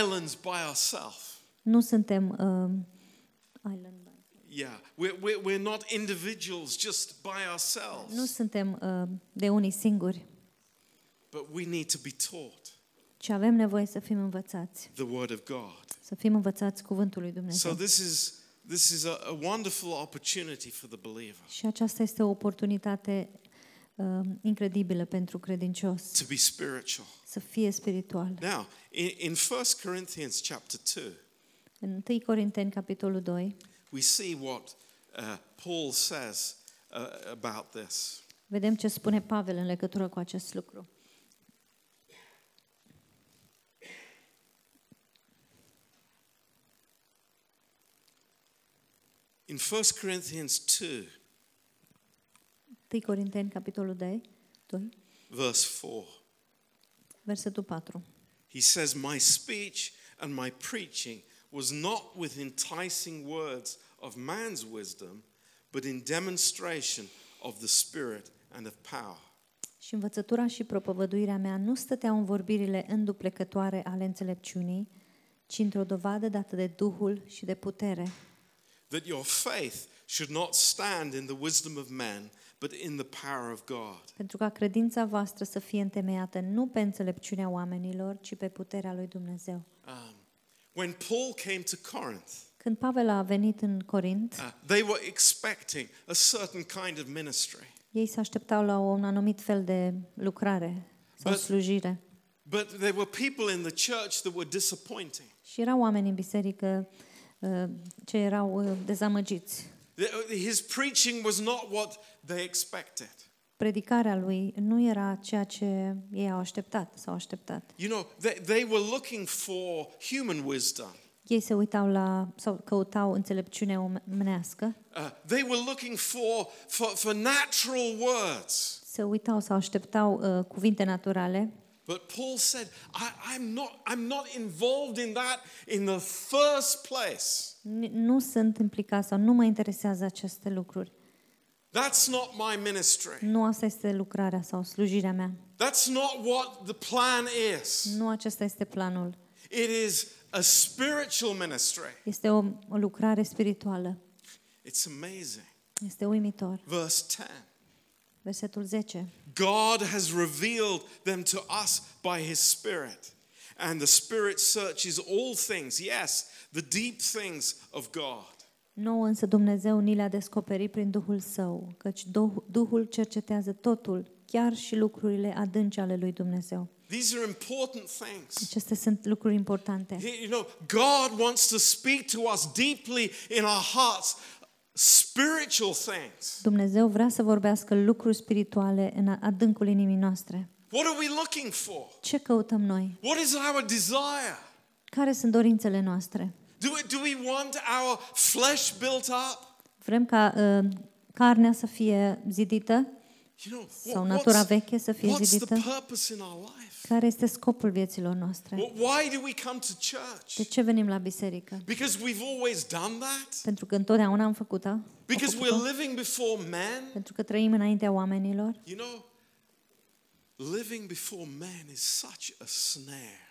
islands by ourselves. Nu suntem uh, island by- Yeah, we're, we're, we're not individuals just by ourselves, nu suntem uh, de unii singuri, but we need to be taught ci avem nevoie să fim învățați, the Word of God. să fim învățați cuvântul lui So Dumnezeu. this is this is a, a wonderful opportunity for the believer Și aceasta este o oportunitate uh, incredibilă pentru credincios, to be spiritual. să fie spiritual. Now, in, in 1 Corinthians chapter 2, În 1 Corinteni, capitolul 2, we see what uh, Paul says uh, about this. vedem ce spune Pavel în legătură cu acest lucru. In 1 Corinthians 2, 1 Corinteni, capitolul 2, 2 verse 4, versetul 4. he says, My speech and my preaching was not with enticing words of man's wisdom, but in demonstration of the Spirit and of power. Și învățătura și propovăduirea mea nu stăteau în vorbirile înduplecătoare ale înțelepciunii, ci într-o dovadă dată de Duhul și de putere, That your faith should not stand in the wisdom of man, but in the power of God. pentru ca credința voastră să fie întemeiată nu pe înțelepciunea oamenilor, ci pe puterea lui Dumnezeu. Um, when Paul came to Corinth, Când Pavel a venit în Corint, uh, they were expecting a certain kind of ministry. ei se așteptau la un anumit fel de lucrare sau But- slujire. But there were people in the church that were disappointing. Și erau oameni în biserică uh, ce erau uh, dezamăgiți. There His preaching was not what they expected. Predicarea lui nu era ceea ce ei au așteptat sau așteptat. You know, they, they were looking for human wisdom. Ei se uitau la sau căutau înțelepciune omenească, Uh, they were looking for, for, for natural words. se uitau sau așteptau uh, cuvinte naturale, But Paul said, I, I'm, not, I'm not involved in that in the first place. N- nu sunt implicat sau nu mă interesează aceste lucruri. That's not my ministry. Nu asta este lucrarea sau slujirea mea. That's not what the plan is. Nu acesta este planul. It is a spiritual ministry. Este o, o lucrare spirituală. It's amazing. Este uimitor. Verse 10 Versetul 10. God has revealed them to us by His Spirit. And the Spirit searches all things, yes, the deep things of God. Nouă însă Dumnezeu ni le-a descoperit prin Duhul Său, căci Duh- Duhul cercetează totul, chiar și lucrurile adânci ale lui Dumnezeu. These are important things. Acestea sunt lucruri importante. You know, God wants to speak to us deeply in our hearts spiritual things. Dumnezeu vrea să vorbească lucruri spirituale în adâncul inimii noastre. What are we looking for? Ce căutăm noi? What is our desire? Care sunt dorințele noastre? Do we, do we want our flesh built up? Vrem ca uh, carnea să fie zidită? You know, Sau what- natura what's, veche să fie what's the zidită? purpose in our life? Care este scopul vieților noastre? Wh- Why do we come to De church? ce venim la biserică? Because we've always done that? Pentru că întotdeauna am făcut-o? Am Because făcut-o? we're living before men? Pentru că trăim înaintea oamenilor? You know, living before men is such a snare.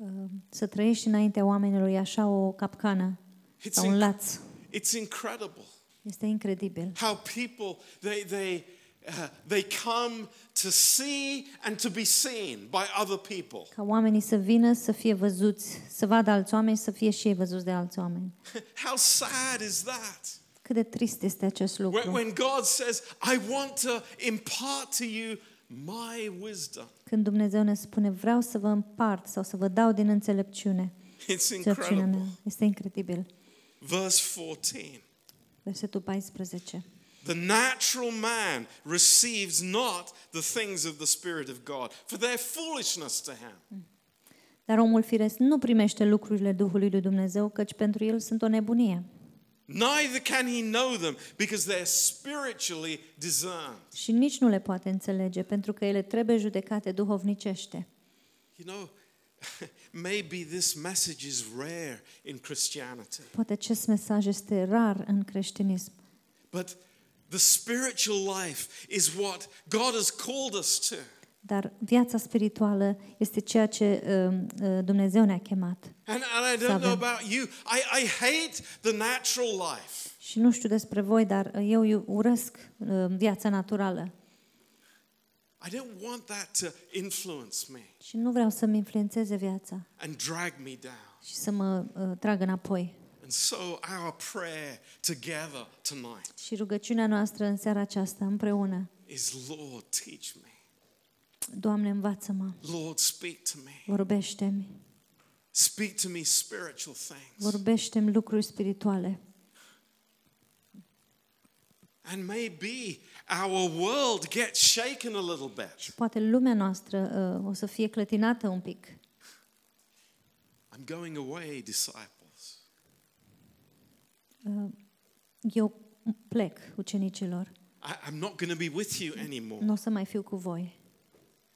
Uh, Să trăiești înaintea oamenilor e așa o capcană It's, sau un inc- laț. it's incredible Este incredibil. how people they they uh, they come to see and to be seen by other people. Ca oamenii să vină să fie văzuți, să vadă alți oameni, să fie și ei văzuți de alți oameni. How sad is that? Cât de trist este acest When, lucru. when God says, "I want to impart to you my wisdom." Când Dumnezeu ne spune, vreau să vă împart sau să vă dau din înțelepciune. It's Înțelepciunea incredible. mea. Este incredibil. Verse 14. Versetul 14. The natural man receives not the things of the Spirit of God, for they're foolishness to him. Dar omul firesc nu primește lucrurile Duhului lui Dumnezeu, căci pentru el sunt o nebunie. Neither can he know them, because they're spiritually discerned. Și nici nu le poate înțelege, pentru că ele trebuie judecate duhovnicește. You know, maybe this message is rare in Christianity, Poate acest mesaj este rar în creștinism, but the spiritual life is what God has called us to. Dar viața spirituală este ceea ce uh, uh, Dumnezeu ne-a chemat. And, and I don't Să know avem. about you, I, I hate the natural life. Și nu știu despre voi, dar uh, eu iu- urăsc uh, viața naturală I don't want that to influence me și nu vreau să-mi influențeze viața and drag me down. și să mă uh, trag înapoi. And so, our prayer together tonight Și rugăciunea noastră în seara aceasta împreună, is Lord, teach me. Doamne, învață-mă, Lord, speak to me. vorbește-mi, Speak to me spiritual things. vorbește-mi lucruri spirituale. And maybe our world gets shaken a little bit. Și poate lumea noastră uh, o să fie clătinată un pic. I'm going away, disciples. Uh, eu plec ucenicilor, I, I'm not going to be with you anymore. nu o să mai fiu cu voi.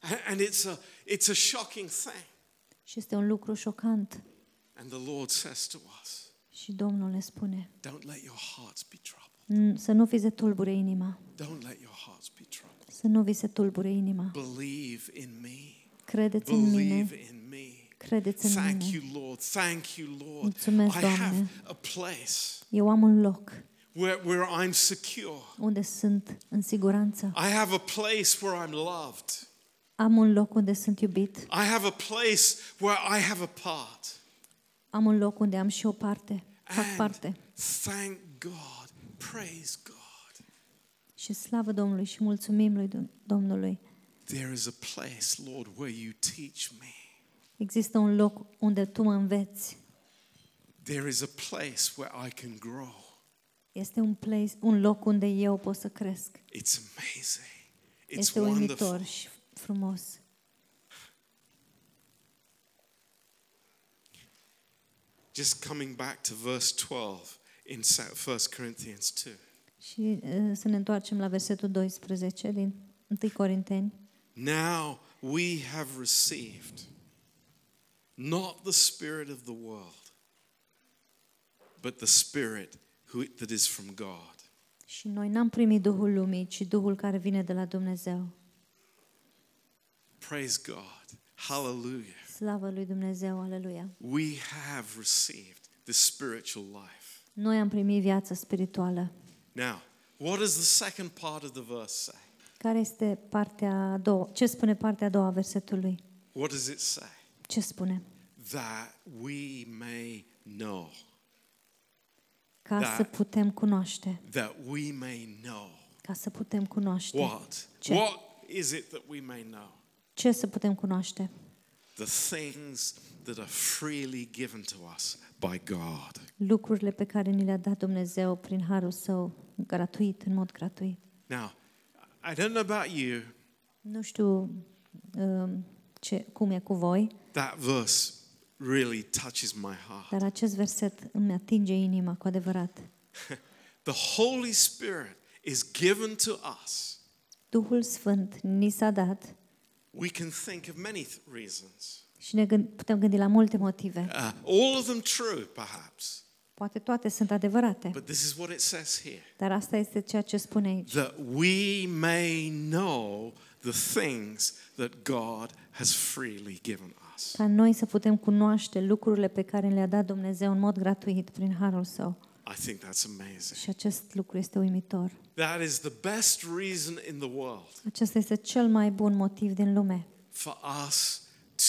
A- And it's a, it's a shocking thing. Și este un lucru șocant. And the Lord says to us, Și Domnul ne spune, Don't let your hearts be troubled. "N- să nu vi se tulbure inima, Don't let your hearts be troubled. să nu vi se tulbure inima. Believe in me. Credeți în mine, Believe in me. credeți în Thank mine. you, Lord. Thank you, Lord. Mulțumesc, I Doamne. have a place Eu am un loc where, where I'm secure. unde sunt în siguranță. I have a place where I'm loved. Am un loc unde sunt iubit. I have a place where I have a part. Am un loc unde am și o parte, fac And parte. thank God. Praise God. Și slavă Domnului și mulțumim lui Dom- Domnului. There is a place, Lord, where you teach me. Există un loc unde Tu mă înveți. There is a place where I can grow. Este un place, un loc unde eu pot să cresc. It's amazing. It's Este wonderful. uimitor și frumos. Just coming back to verse 12 in 1 Corinthians 2. Și uh, să ne întoarcem la versetul 12 din 1 Corinteni. Now we have received not the spirit of the world, but the spirit who, that is from God. Și noi n-am primit Duhul lumii, ci Duhul care vine de la Dumnezeu. Praise God. Hallelujah. Slavă lui Dumnezeu, aleluia. We have received the spiritual life. Noi am primit viață spirituală. Now, what does the second part of the verse say? Care este partea a doua? Ce spune partea a doua a versetului? What does it say? Ce spune? That we may know. Ca Da. să putem cunoaște. That we may know. Ca să putem cunoaște. What? Ce? What is it that we may know? Ce să putem cunoaște? The things that are freely given to us by God. Lucrurile pe care ni le-a dat Dumnezeu prin harul său, gratuit, în mod gratuit. Now, I don't know about you, Nu știu um, ce, cum e cu voi, that verse really touches my heart. dar acest verset îmi atinge inima cu adevărat. The Holy Spirit is given to us. Duhul Sfânt ni s-a dat We can think of many th- reasons. și ne gând, putem gândi la multe motive. Uh, all of them true, perhaps. Poate toate sunt adevărate, But this is what it says here dar asta este ceea ce spune aici. that we may know the things that God has freely given us. Ca noi să putem cunoaște lucrurile pe care le-a dat Dumnezeu în mod gratuit prin harul său. I think that's amazing. Și acest lucru este uimitor. That is the best reason in the world Acesta este cel mai bun motiv din lume for us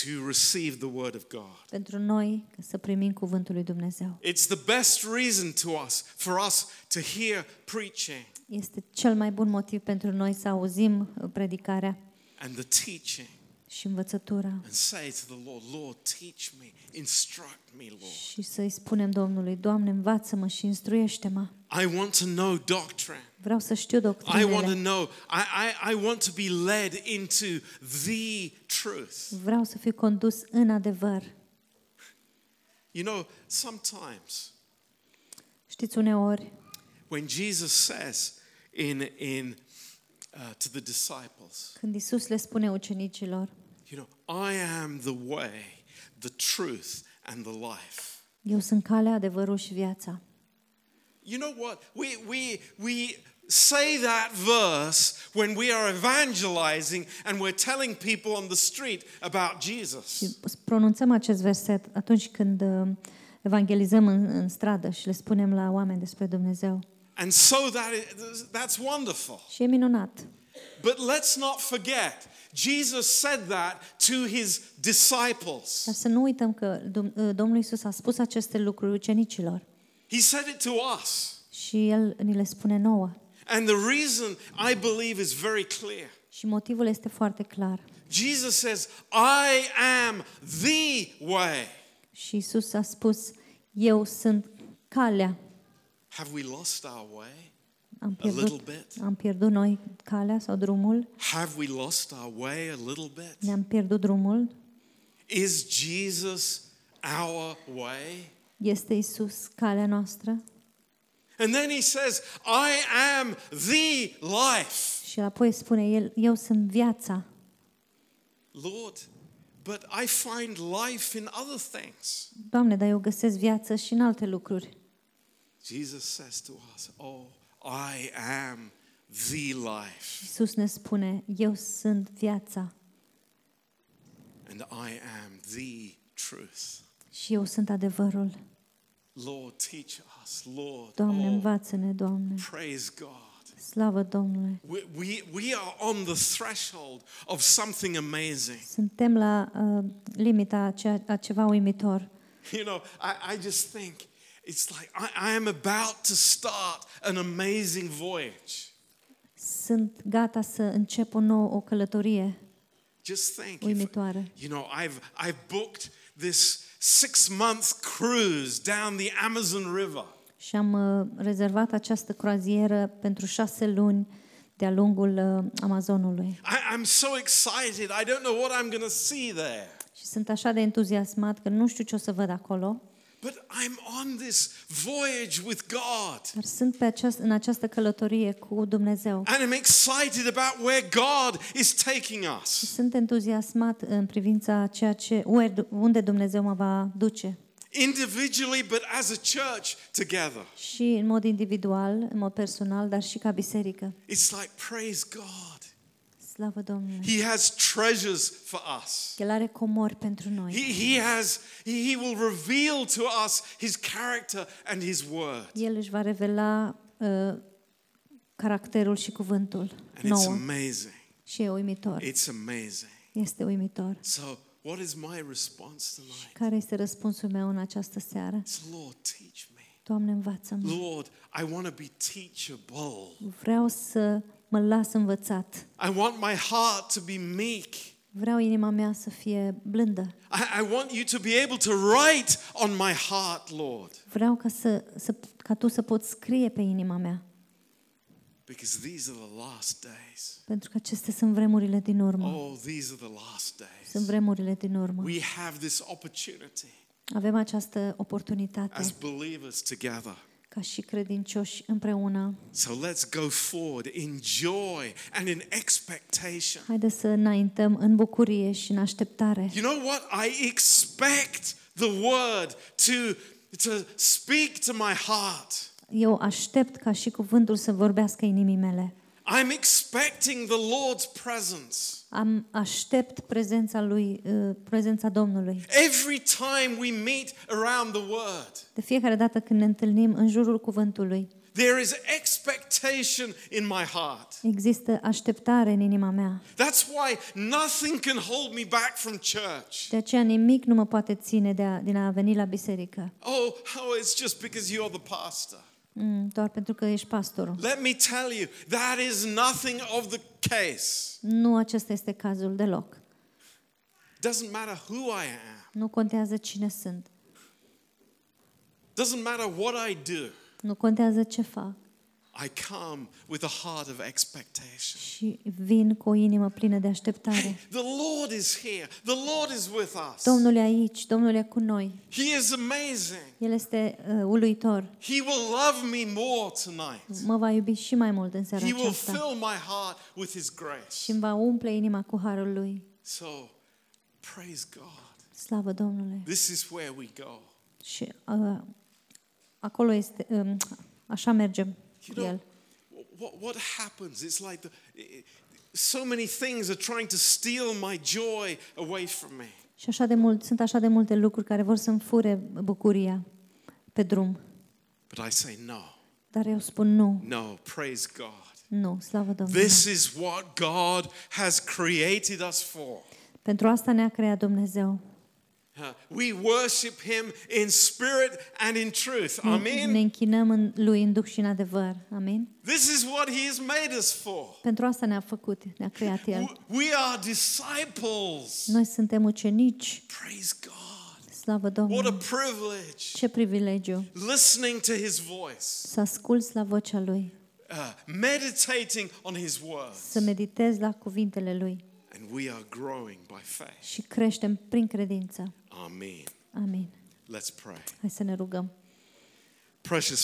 to receive the Word of God. pentru noi să primim cuvântul lui Dumnezeu. It's the best reason to us for us to hear preaching Este cel mai bun motiv pentru noi să auzim uh, predicarea and the teaching și învățătura and say to the Lord, Lord, teach me, instruct me, Lord. și să-i spunem Domnului, Doamne, învață-mă și instruiește-mă. I want to know doctrine. Vreau să știu I want to doctrinele. know, I, I, I want to be led into the truth. Vreau să fiu condus în adevăr. You know, sometimes Știți, uneori, when Jesus says in, in, uh, to the disciples, când Isus le spune ucenicilor, you know, I am the way, the truth, and the life. eu sunt calea, adevărul și viața. You know what? We, we, we say that verse when we are evangelizing and we're telling people on the street about Jesus. Și pronunțăm acest verset atunci când uh, evangelizăm în, în stradă și le spunem la oameni despre Dumnezeu. And so that is, that's wonderful. Și e minunat. But let's not forget, Jesus said that to his disciples. Dar să nu uităm că Dom- uh, Domnul Isus a spus aceste lucruri ucenicilor He said it to us. și El ni le spune nouă. And the reason I believe is very clear. Și motivul este foarte clar. Jesus says, I am the way. Și Isus a spus, eu sunt calea. Have we lost our way? Am A little pierdut, bit. am pierdut noi calea sau drumul? Have we lost our way a little bit? Ne-am pierdut drumul? Is Jesus our way? Este Isus calea noastră? And then he says, I am the life. Și apoi spune El, eu sunt viața. Lord, but I find life in other things. Doamne, dar eu găsesc viață și în alte lucruri. Jesus says to us, Oh, I am the life, Isus ne spune, eu sunt viața and I am the truth. și eu sunt adevărul. Lord, teach us, Lord. Doamne, Oh, învață-ne, Doamne. praise God. Slavă Domnului. We, we, we are on the threshold of something amazing. Suntem la uh, limita a, cea, a ceva uimitor. You know, I, I just think it's like I, I am about to start an amazing voyage. Sunt gata să încep o nouă o călătorie Just think, if, uimitoare. you know, I've, I've booked this six month cruise down the Amazon River. Și am uh, rezervat această croazieră pentru șase luni de-a lungul uh, Amazonului. I, I'm so excited. I don't know what I'm going to see there. Și sunt așa de entuziasmat că nu știu ce o să văd acolo, But I'm on this voyage with God. dar sunt pe aceast- în această călătorie cu Dumnezeu. And I'm excited about where God is taking us. Sunt entuziasmat în privința ceea ce ue- unde Dumnezeu mă va duce. Individually, but as a church together. Și în mod individual, în mod personal, dar și ca biserică. It's like, praise God. Slavă Domnului! He has treasures for us. El are comori pentru noi. He, he has, he, he will reveal to us his character and his word. El își va revela uh, caracterul și cuvântul And it's nouă. amazing. Și e uimitor. It's amazing. Este uimitor. So, what is my response tonight? Care este răspunsul meu în această seară? It's, Lord, teach me. Doamne, învață-mă. Lord, I want to be teachable. Vreau să mă las învățat. I want my heart to be meek. Vreau inima mea să fie blândă. I, I want you to be able to write on my heart, Lord, Vreau ca, să, să, ca Tu să poți scrie pe inima mea. because these are the last days. Pentru că acestea sunt vremurile din urmă. Oh, these are the last Sunt days. vremurile din urmă. We have this opportunity Avem această oportunitate as believers together. Ca și credincioși împreună. So let's go forward in joy and in expectation. Haideți să înaintăm în bucurie și în așteptare. You know what? I expect the word to, to speak to my heart. Eu aștept ca și cuvântul să vorbească inimii mele. I'm expecting the Lord's presence. Am aștept prezența lui, uh, prezența Domnului. Every time we meet around the word, De fiecare dată când ne întâlnim în jurul cuvântului, there is expectation in my heart. există așteptare în inima mea. That's why nothing can hold me back from church. De aceea nimic nu mă poate ține de a, din a veni la biserică. Oh, oh, it's just because you're the pastor. Mm, doar pentru că ești pastorul. Let me tell you, that is nothing of the case. Nu acesta este cazul deloc. Doesn't matter who I am. Nu contează cine sunt. Doesn't matter what I do. Nu contează ce fac. I come with a heart of expectation. Și vin cu o inimă plină de Hey, așteptare. the Lord is here. The Lord is with us. Domnul e aici, Domnul e cu noi. He is amazing. El este uh, uluitor. He will love me more tonight. Mă va iubi și mai mult în seara He will aceasta. fill my heart with His grace. Și îmi va umple inima cu harul lui. So, praise God. Slavă Domnului. This is where we go. Și uh, acolo este, um, așa mergem You cu know, el. what, what happens? It's like the, so many things are trying to steal my joy away from me. Și așa de mult, sunt așa de multe lucruri care vor să-mi fure bucuria pe drum. But I say, no, Dar eu spun nu, no, praise God. nu, slavă Domnului. This is what God has created us for. Pentru asta ne-a creat Dumnezeu. Uh, We worship Him in spirit and in truth. Ne, ne Amen. închinăm în lui în duh și în adevăr. Amin? This is what He has made us for. Pentru asta ne-a făcut, ne-a creat El. W- We are disciples. Noi suntem ucenici. Praise God. Slavă What a Domnului. privilege. Ce privilegiu Listening to His voice, să asculți la vocea Lui, uh, meditating on His words. să meditezi la cuvintele Lui And we are growing by faith. și creștem prin credință. Amen. Amen. Let's pray. Hai să ne rugăm. Precious